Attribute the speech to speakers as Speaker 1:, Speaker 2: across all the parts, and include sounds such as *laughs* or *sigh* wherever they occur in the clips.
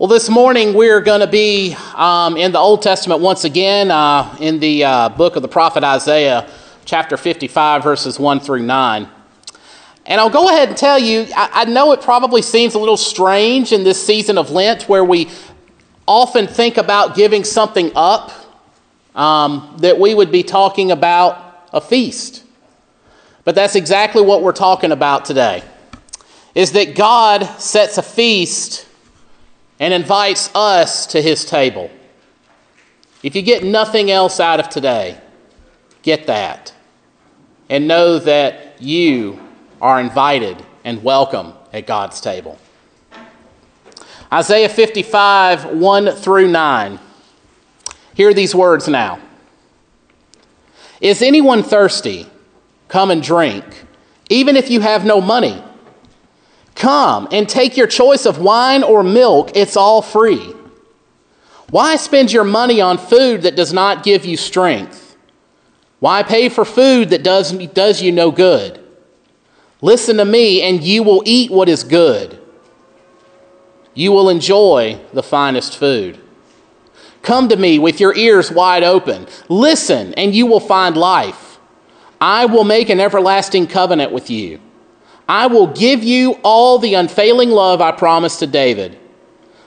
Speaker 1: Well, this morning we're going to be um, in the Old Testament once again, uh, in the uh, book of the prophet Isaiah, chapter 55, verses 1 through 9. And I'll go ahead and tell you, I, I know it probably seems a little strange in this season of Lent where we often think about giving something up, um, that we would be talking about a feast. But that's exactly what we're talking about today. Is that God sets a feast and invites us to his table. If you get nothing else out of today, get that. And know that you are invited and welcome at God's table. Isaiah 55, 1 through 9. Hear these words now. Is anyone thirsty? Come and drink, even if you have no money. Come and take your choice of wine or milk, it's all free. Why spend your money on food that does not give you strength? Why pay for food that does, does you no good? Listen to me, and you will eat what is good. You will enjoy the finest food. Come to me with your ears wide open. Listen, and you will find life. I will make an everlasting covenant with you I will give you all the unfailing love I promised to David.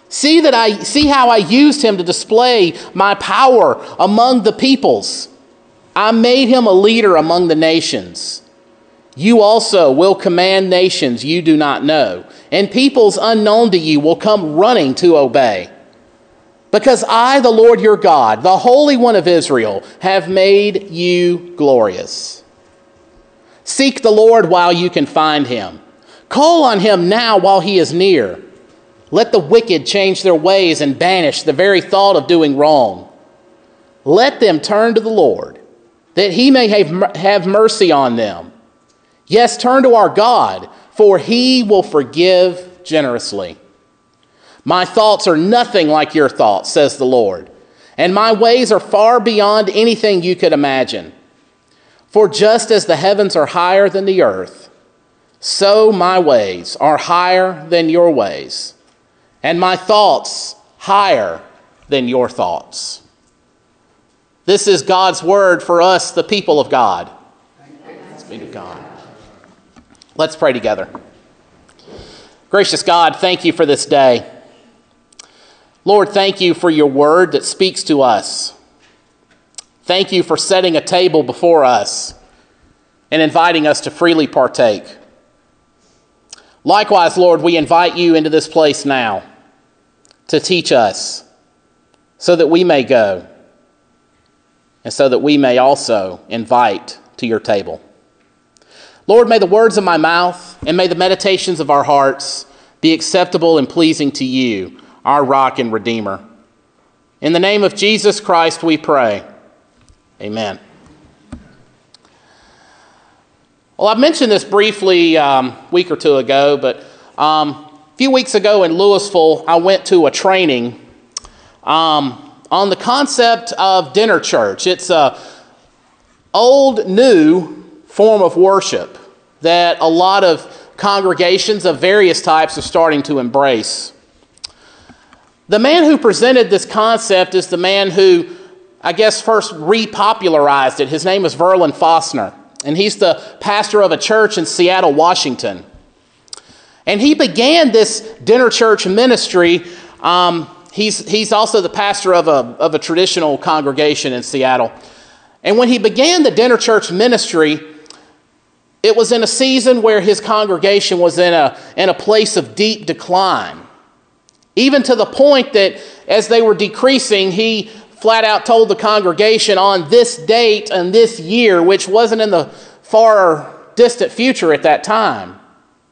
Speaker 1: See that I see how I used him to display my power among the peoples. I made him a leader among the nations. You also will command nations you do not know, and peoples unknown to you will come running to obey. Because I, the Lord your God, the Holy One of Israel, have made you glorious. Seek the Lord while you can find him. Call on him now while he is near. Let the wicked change their ways and banish the very thought of doing wrong. Let them turn to the Lord, that he may have, have mercy on them. Yes, turn to our God, for he will forgive generously. My thoughts are nothing like your thoughts, says the Lord, and my ways are far beyond anything you could imagine. For just as the heavens are higher than the earth, so my ways are higher than your ways, and my thoughts higher than your thoughts. This is God's word for us, the people of God. Thanks be to God. Let's pray together. Gracious God, thank you for this day. Lord, thank you for your word that speaks to us. Thank you for setting a table before us and inviting us to freely partake. Likewise, Lord, we invite you into this place now to teach us so that we may go and so that we may also invite to your table. Lord, may the words of my mouth and may the meditations of our hearts be acceptable and pleasing to you, our rock and redeemer. In the name of Jesus Christ, we pray. Amen. Well, I mentioned this briefly um, a week or two ago, but um, a few weeks ago in Louisville, I went to a training um, on the concept of dinner church. It's a old new form of worship that a lot of congregations of various types are starting to embrace. The man who presented this concept is the man who I guess, first repopularized it. His name is Verlin Fosner, and he's the pastor of a church in Seattle, Washington. And he began this dinner church ministry. Um, he's, he's also the pastor of a, of a traditional congregation in Seattle. And when he began the dinner church ministry, it was in a season where his congregation was in a, in a place of deep decline. Even to the point that as they were decreasing, he flat out told the congregation on this date and this year, which wasn't in the far distant future at that time.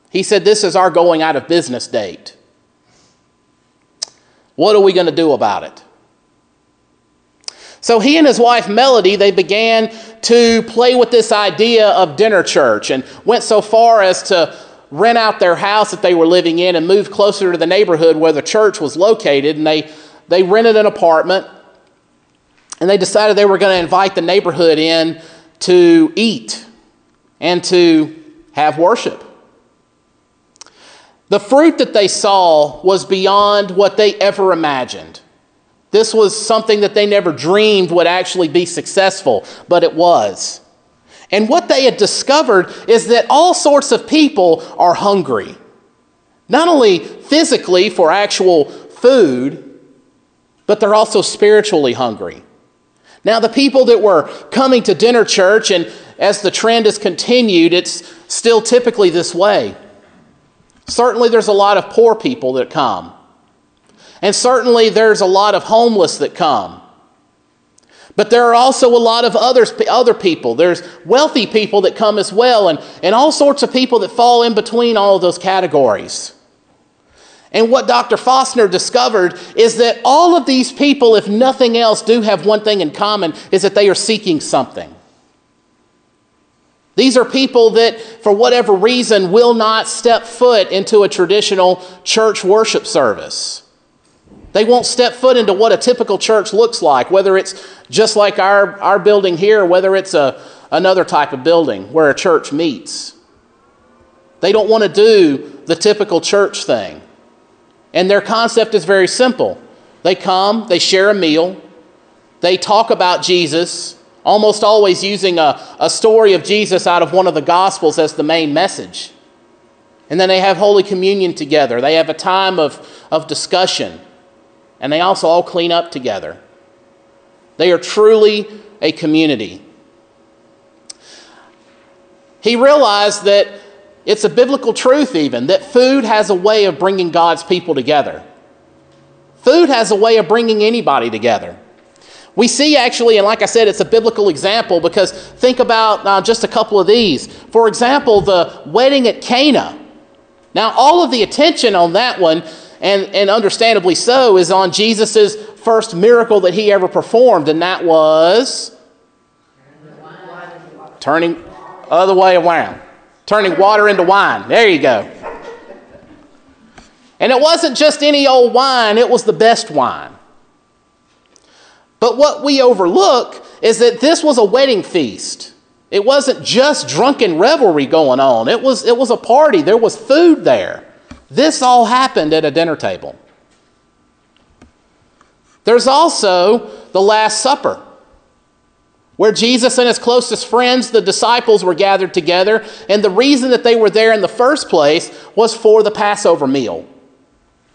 Speaker 1: He said, This is our going out of business date. What are we going to do about it? So he and his wife Melody, they began to play with this idea of dinner church and went so far as to rent out their house that they were living in and move closer to the neighborhood where the church was located. And they, they rented an apartment and they decided they were going to invite the neighborhood in to eat and to have worship. The fruit that they saw was beyond what they ever imagined. This was something that they never dreamed would actually be successful, but it was. And what they had discovered is that all sorts of people are hungry. Not only physically for actual food, but they're also spiritually hungry. Now, the people that were coming to dinner church, and as the trend has continued, it's still typically this way. Certainly, there's a lot of poor people that come. And certainly, there's a lot of homeless that come. But there are also a lot of others, other people. There's wealthy people that come as well, and, and all sorts of people that fall in between all of those categories. And what Dr. Fosner discovered is that all of these people, if nothing else, do have one thing in common is that they are seeking something. These are people that, for whatever reason, will not step foot into a traditional church worship service. They won't step foot into what a typical church looks like, whether it's just like our, our building here, whether it's a, another type of building where a church meets. They don't want to do the typical church thing. And their concept is very simple they come, they share a meal, they talk about Jesus, almost always using a, a story of Jesus out of one of the Gospels as the main message. And then they have Holy Communion together. They have a time of, of discussion. And they also all clean up together. They are truly a community. He realized that it's a biblical truth, even, that food has a way of bringing God's people together. Food has a way of bringing anybody together. We see actually, and like I said, it's a biblical example because think about uh, just a couple of these. For example, the wedding at Cana. Now, all of the attention on that one, and, and understandably so, is on Jesus' first miracle that he ever performed, and that was turning other way around, turning water into wine. There you go. And it wasn't just any old wine, it was the best wine. But what we overlook is that this was a wedding feast. It wasn't just drunken revelry going on. It was, it was a party. There was food there. This all happened at a dinner table. There's also the Last Supper, where Jesus and his closest friends, the disciples, were gathered together. And the reason that they were there in the first place was for the Passover meal.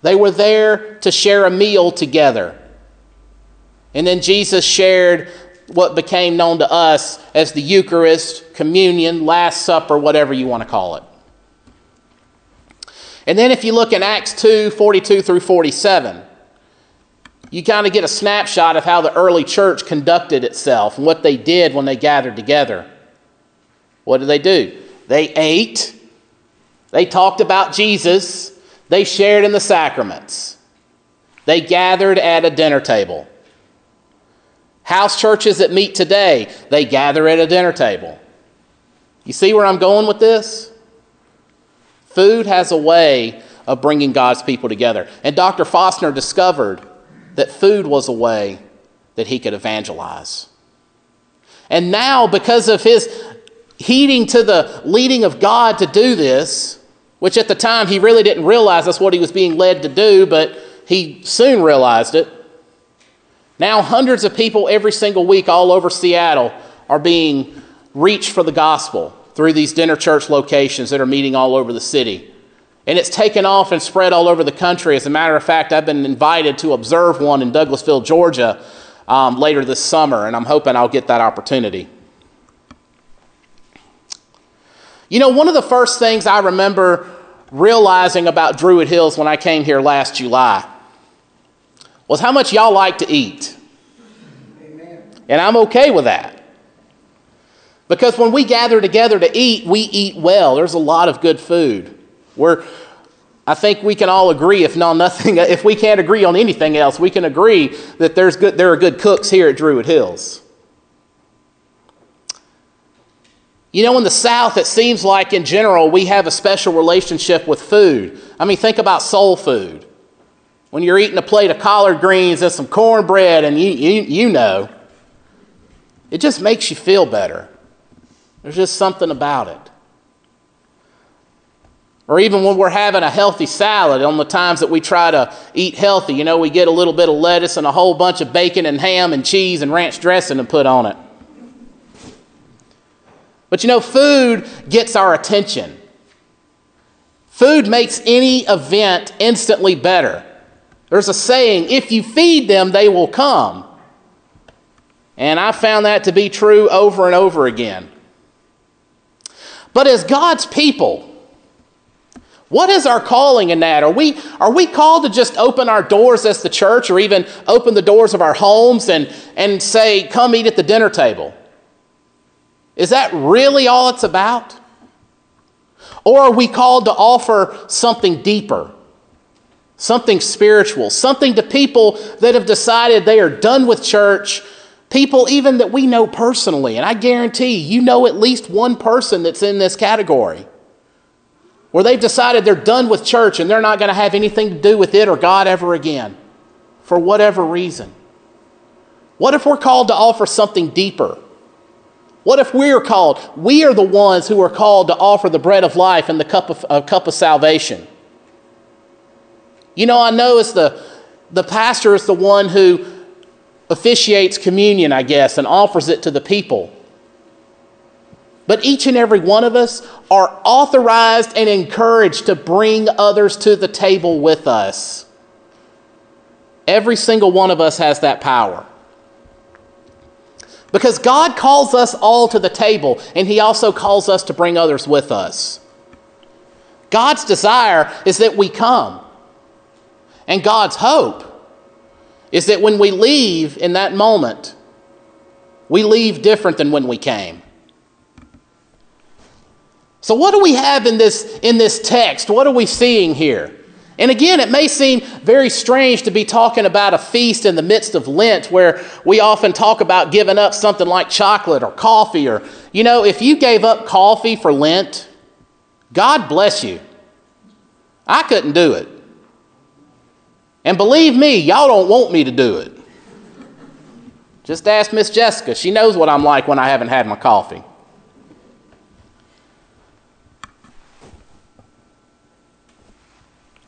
Speaker 1: They were there to share a meal together. And then Jesus shared what became known to us as the Eucharist, communion, Last Supper, whatever you want to call it. And then if you look in Acts 2 42 through 47, you kind of get a snapshot of how the early church conducted itself and what they did when they gathered together. What did they do? They ate, they talked about Jesus, they shared in the sacraments, they gathered at a dinner table. House churches that meet today, they gather at a dinner table. You see where I'm going with this? Food has a way of bringing God's people together. And Dr. Fosner discovered that food was a way that he could evangelize. And now, because of his heeding to the leading of God to do this, which at the time he really didn't realize that's what he was being led to do, but he soon realized it. Now, hundreds of people every single week all over Seattle are being reached for the gospel through these dinner church locations that are meeting all over the city. And it's taken off and spread all over the country. As a matter of fact, I've been invited to observe one in Douglasville, Georgia um, later this summer, and I'm hoping I'll get that opportunity. You know, one of the first things I remember realizing about Druid Hills when I came here last July was how much y'all like to eat. Amen. And I'm okay with that. Because when we gather together to eat, we eat well. There's a lot of good food. We're, I think we can all agree, if not nothing, *laughs* if we can't agree on anything else, we can agree that there's good, there are good cooks here at Druid Hills. You know, in the South, it seems like in general we have a special relationship with food. I mean, think about soul food when you're eating a plate of collard greens and some cornbread, and you, you, you know, it just makes you feel better. There's just something about it. Or even when we're having a healthy salad, on the times that we try to eat healthy, you know, we get a little bit of lettuce and a whole bunch of bacon and ham and cheese and ranch dressing to put on it. But you know, food gets our attention. Food makes any event instantly better. There's a saying if you feed them, they will come. And I found that to be true over and over again. But as God's people, what is our calling in that? Are we, are we called to just open our doors as the church or even open the doors of our homes and, and say, come eat at the dinner table? Is that really all it's about? Or are we called to offer something deeper, something spiritual, something to people that have decided they are done with church, people even that we know personally? And I guarantee you know at least one person that's in this category where they've decided they're done with church and they're not going to have anything to do with it or God ever again for whatever reason. What if we're called to offer something deeper? What if we are called? We are the ones who are called to offer the bread of life and the cup of, cup of salvation. You know, I know it's the, the pastor is the one who officiates communion, I guess, and offers it to the people. But each and every one of us are authorized and encouraged to bring others to the table with us. Every single one of us has that power. Because God calls us all to the table, and He also calls us to bring others with us. God's desire is that we come. And God's hope is that when we leave in that moment, we leave different than when we came. So, what do we have in this, in this text? What are we seeing here? And again, it may seem very strange to be talking about a feast in the midst of Lent where we often talk about giving up something like chocolate or coffee or, you know, if you gave up coffee for Lent, God bless you. I couldn't do it. And believe me, y'all don't want me to do it. Just ask Miss Jessica. She knows what I'm like when I haven't had my coffee.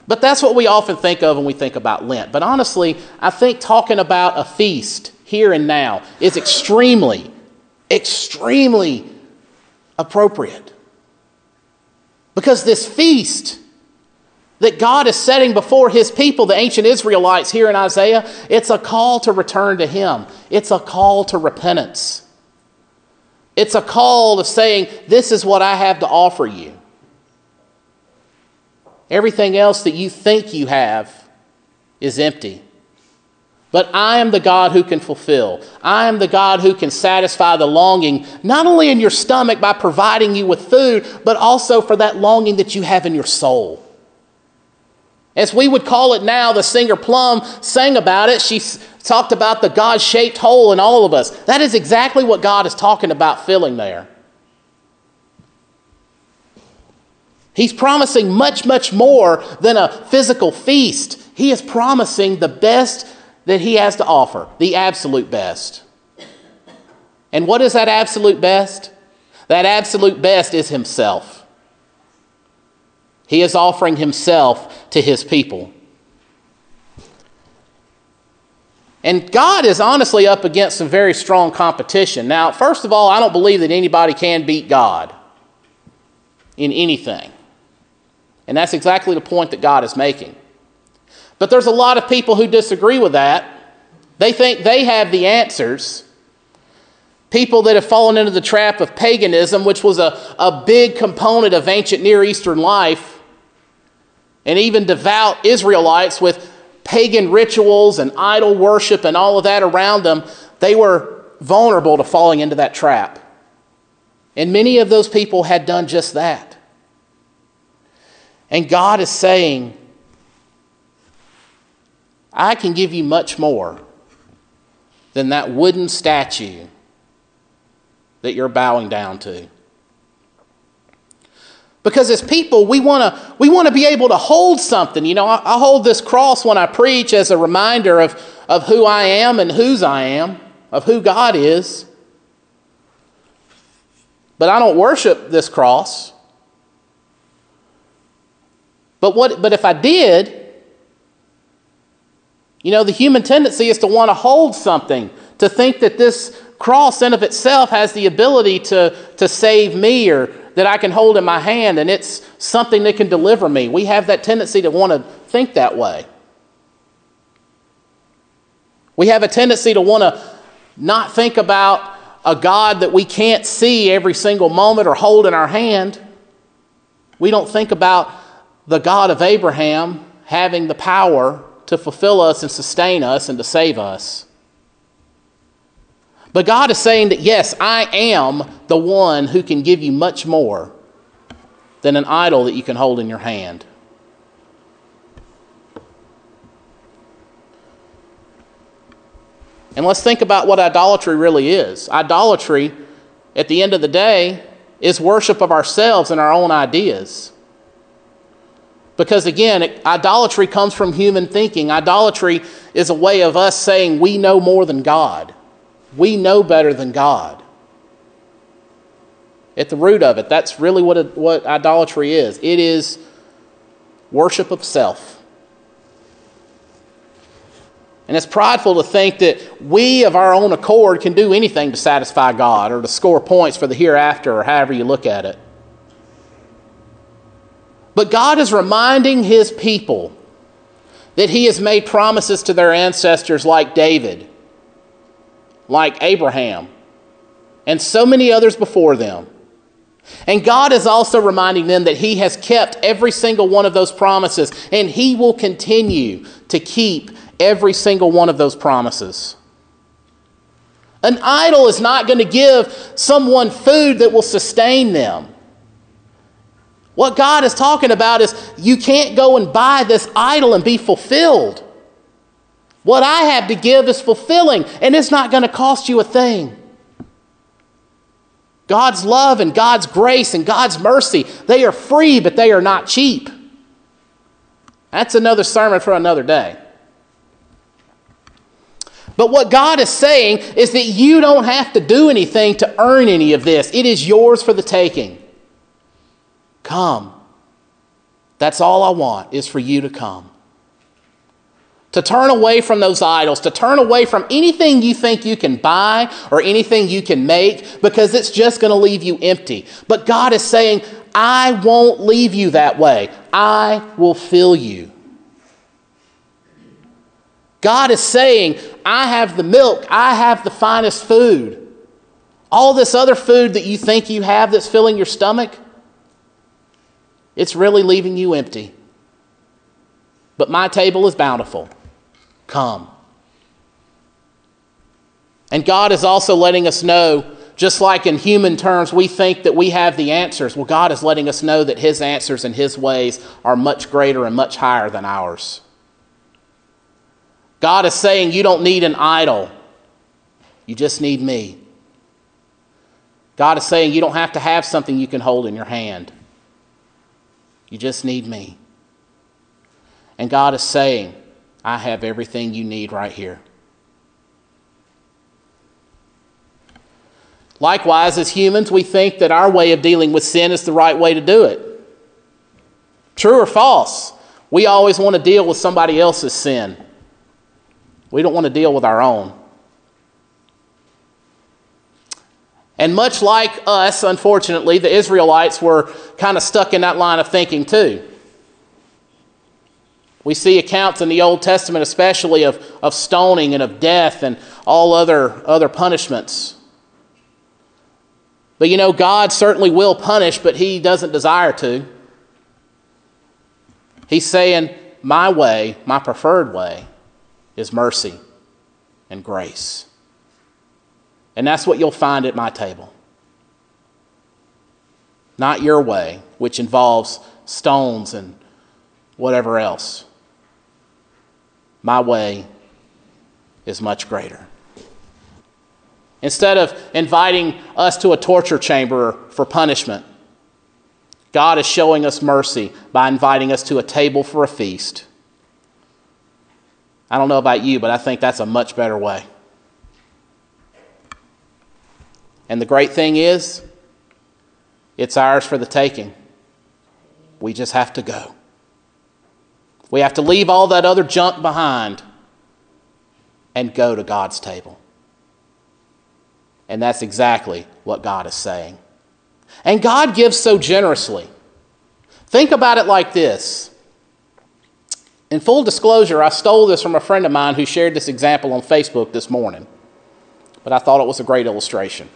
Speaker 1: But that's what we often think of when we think about Lent. But honestly, I think talking about a feast here and now is extremely, extremely appropriate. Because this feast that God is setting before his people, the ancient Israelites here in Isaiah, it's a call to return to him. It's a call to repentance. It's a call of saying, This is what I have to offer you. Everything else that you think you have is empty. But I am the God who can fulfill. I am the God who can satisfy the longing, not only in your stomach by providing you with food, but also for that longing that you have in your soul. As we would call it now, the singer Plumb sang about it. She talked about the God shaped hole in all of us. That is exactly what God is talking about filling there. He's promising much, much more than a physical feast. He is promising the best that He has to offer, the absolute best. And what is that absolute best? That absolute best is Himself. He is offering Himself to His people. And God is honestly up against some very strong competition. Now, first of all, I don't believe that anybody can beat God in anything. And that's exactly the point that God is making. But there's a lot of people who disagree with that. They think they have the answers. People that have fallen into the trap of paganism, which was a, a big component of ancient Near Eastern life, and even devout Israelites with pagan rituals and idol worship and all of that around them, they were vulnerable to falling into that trap. And many of those people had done just that. And God is saying, I can give you much more than that wooden statue that you're bowing down to. Because as people, we want to we want to be able to hold something. You know, I, I, hold this cross when I preach as a reminder of, of who I am and whose I am, of who God is. But I don't worship this cross. But, what, but if I did, you know, the human tendency is to want to hold something, to think that this cross in of itself has the ability to, to save me or that I can hold in my hand and it's something that can deliver me. We have that tendency to want to think that way. We have a tendency to want to not think about a God that we can't see every single moment or hold in our hand. We don't think about the God of Abraham having the power to fulfill us and sustain us and to save us. But God is saying that, yes, I am the one who can give you much more than an idol that you can hold in your hand. And let's think about what idolatry really is. Idolatry, at the end of the day, is worship of ourselves and our own ideas. Because again, idolatry comes from human thinking. Idolatry is a way of us saying we know more than God. We know better than God. At the root of it, that's really what, what idolatry is it is worship of self. And it's prideful to think that we, of our own accord, can do anything to satisfy God or to score points for the hereafter or however you look at it. But God is reminding his people that he has made promises to their ancestors like David, like Abraham, and so many others before them. And God is also reminding them that He has kept every single one of those promises, and He will continue to keep every single one of those promises. An idol is not going to give someone food that will sustain them. What God is talking about is you can't go and buy this idol and be fulfilled. What I have to give is fulfilling, and it's not going to cost you a thing. God's love and God's grace and God's mercy, they are free, but they are not cheap. That's another sermon for another day. But what God is saying is that you don't have to do anything to earn any of this, it is yours for the taking. Come. That's all I want is for you to come. To turn away from those idols, to turn away from anything you think you can buy or anything you can make because it's just going to leave you empty. But God is saying, I won't leave you that way. I will fill you. God is saying, I have the milk, I have the finest food. All this other food that you think you have that's filling your stomach, it's really leaving you empty. But my table is bountiful. Come. And God is also letting us know, just like in human terms, we think that we have the answers. Well, God is letting us know that His answers and His ways are much greater and much higher than ours. God is saying, You don't need an idol, you just need me. God is saying, You don't have to have something you can hold in your hand. You just need me. And God is saying, I have everything you need right here. Likewise, as humans, we think that our way of dealing with sin is the right way to do it. True or false? We always want to deal with somebody else's sin. We don't want to deal with our own. And much like us, unfortunately, the Israelites were kind of stuck in that line of thinking too. We see accounts in the Old Testament, especially of, of stoning and of death and all other, other punishments. But you know, God certainly will punish, but He doesn't desire to. He's saying, My way, my preferred way, is mercy and grace. And that's what you'll find at my table. Not your way, which involves stones and whatever else. My way is much greater. Instead of inviting us to a torture chamber for punishment, God is showing us mercy by inviting us to a table for a feast. I don't know about you, but I think that's a much better way. And the great thing is, it's ours for the taking. We just have to go. We have to leave all that other junk behind and go to God's table. And that's exactly what God is saying. And God gives so generously. Think about it like this. In full disclosure, I stole this from a friend of mine who shared this example on Facebook this morning, but I thought it was a great illustration.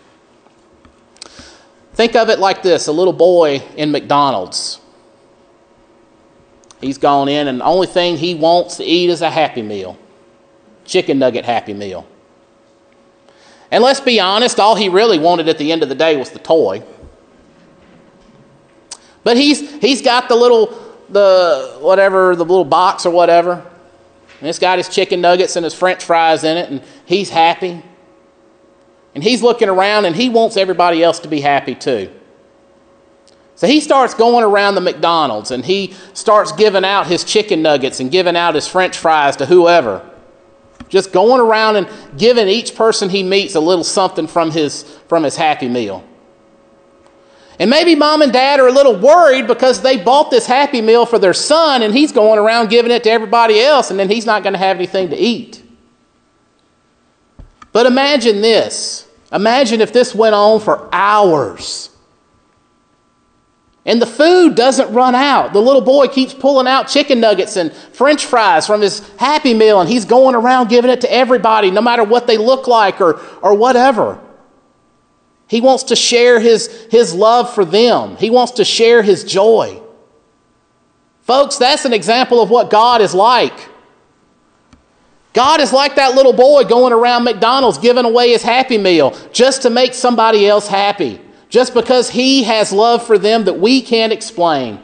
Speaker 1: Think of it like this a little boy in McDonald's. He's gone in, and the only thing he wants to eat is a Happy Meal chicken nugget Happy Meal. And let's be honest, all he really wanted at the end of the day was the toy. But he's, he's got the little, the whatever, the little box or whatever. And it's got his chicken nuggets and his french fries in it, and he's happy. And he's looking around and he wants everybody else to be happy too. So he starts going around the McDonald's and he starts giving out his chicken nuggets and giving out his french fries to whoever. Just going around and giving each person he meets a little something from his, from his happy meal. And maybe mom and dad are a little worried because they bought this happy meal for their son and he's going around giving it to everybody else and then he's not going to have anything to eat. But imagine this. Imagine if this went on for hours. And the food doesn't run out. The little boy keeps pulling out chicken nuggets and french fries from his Happy Meal, and he's going around giving it to everybody, no matter what they look like or, or whatever. He wants to share his, his love for them, he wants to share his joy. Folks, that's an example of what God is like. God is like that little boy going around McDonald's giving away his Happy Meal just to make somebody else happy, just because he has love for them that we can't explain.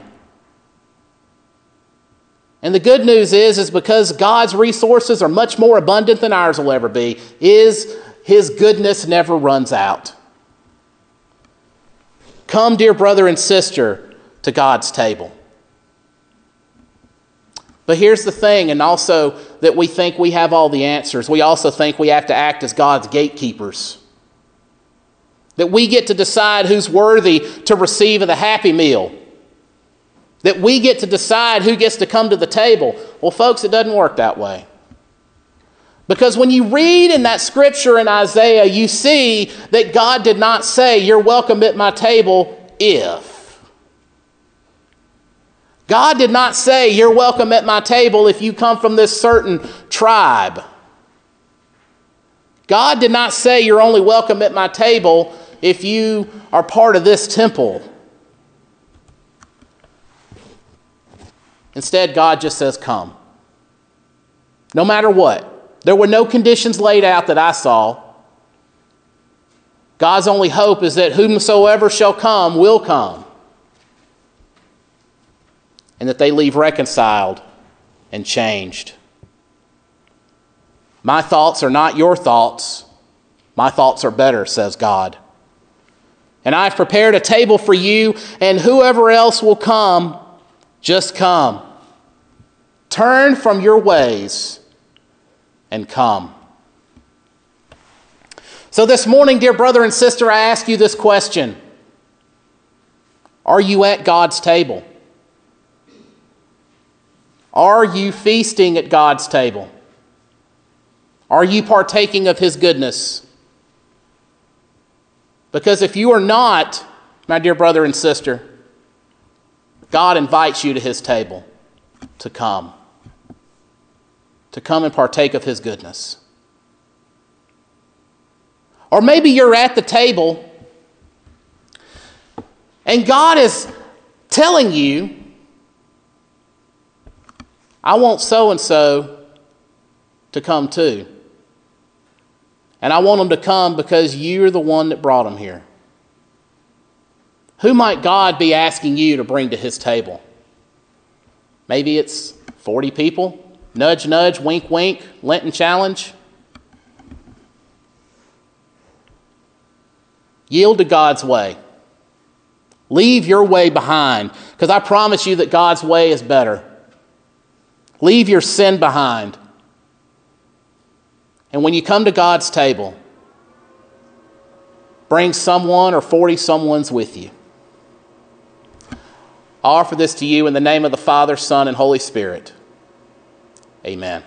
Speaker 1: And the good news is, is because God's resources are much more abundant than ours will ever be, is his goodness never runs out. Come, dear brother and sister, to God's table. But here's the thing, and also that we think we have all the answers. We also think we have to act as God's gatekeepers. That we get to decide who's worthy to receive the happy meal. That we get to decide who gets to come to the table. Well, folks, it doesn't work that way. Because when you read in that scripture in Isaiah, you see that God did not say, You're welcome at my table if. God did not say, You're welcome at my table if you come from this certain tribe. God did not say, You're only welcome at my table if you are part of this temple. Instead, God just says, Come. No matter what. There were no conditions laid out that I saw. God's only hope is that whomsoever shall come will come and that they leave reconciled and changed. My thoughts are not your thoughts. My thoughts are better, says God. And I've prepared a table for you, and whoever else will come, just come. Turn from your ways and come. So, this morning, dear brother and sister, I ask you this question Are you at God's table? Are you feasting at God's table? Are you partaking of His goodness? Because if you are not, my dear brother and sister, God invites you to His table to come, to come and partake of His goodness. Or maybe you're at the table and God is telling you I want so and so to come too. And I want them to come because you're the one that brought them here. Who might God be asking you to bring to his table? Maybe it's 40 people. Nudge, nudge, wink, wink, Lenten challenge. Yield to God's way. Leave your way behind because I promise you that God's way is better. Leave your sin behind. And when you come to God's table, bring someone or 40 someone's with you. I offer this to you in the name of the Father, Son, and Holy Spirit. Amen.